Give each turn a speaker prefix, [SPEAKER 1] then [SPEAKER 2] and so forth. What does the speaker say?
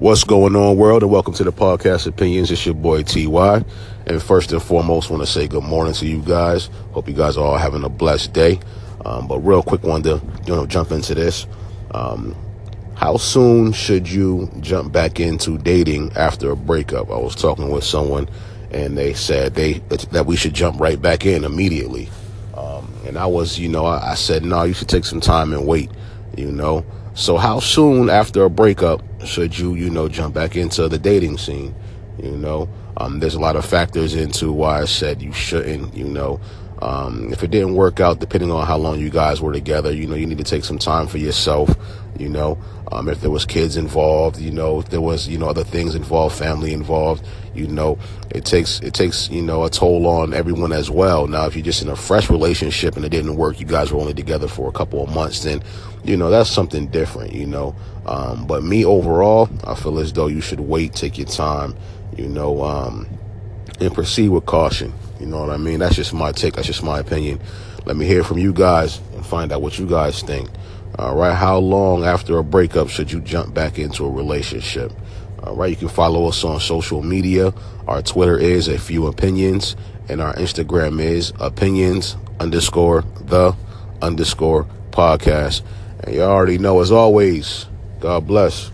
[SPEAKER 1] What's going on, world, and welcome to the podcast Opinions. It's your boy TY. And first and foremost, want to say good morning to you guys. Hope you guys are all having a blessed day. Um, but real quick, wanted to you know jump into this. Um, how soon should you jump back into dating after a breakup? I was talking with someone, and they said they that we should jump right back in immediately. Um, and I was, you know, I, I said no, you should take some time and wait. You know, so how soon after a breakup should you, you know, jump back into the dating scene? You know, um, there's a lot of factors into why I said you shouldn't, you know. Um, if it didn't work out, depending on how long you guys were together, you know, you need to take some time for yourself, you know. Um, if there was kids involved, you know, if there was, you know, other things involved, family involved, you know, it takes, it takes, you know, a toll on everyone as well. Now, if you're just in a fresh relationship and it didn't work, you guys were only together for a couple of months, then, you know, that's something different, you know. Um, but me overall, I feel as though you should wait, take your time, you know, um, and proceed with caution. You know what I mean? That's just my take. That's just my opinion. Let me hear from you guys and find out what you guys think. All right. How long after a breakup should you jump back into a relationship? All right. You can follow us on social media. Our Twitter is a few opinions and our Instagram is opinions underscore the underscore podcast. And you already know, as always, God bless.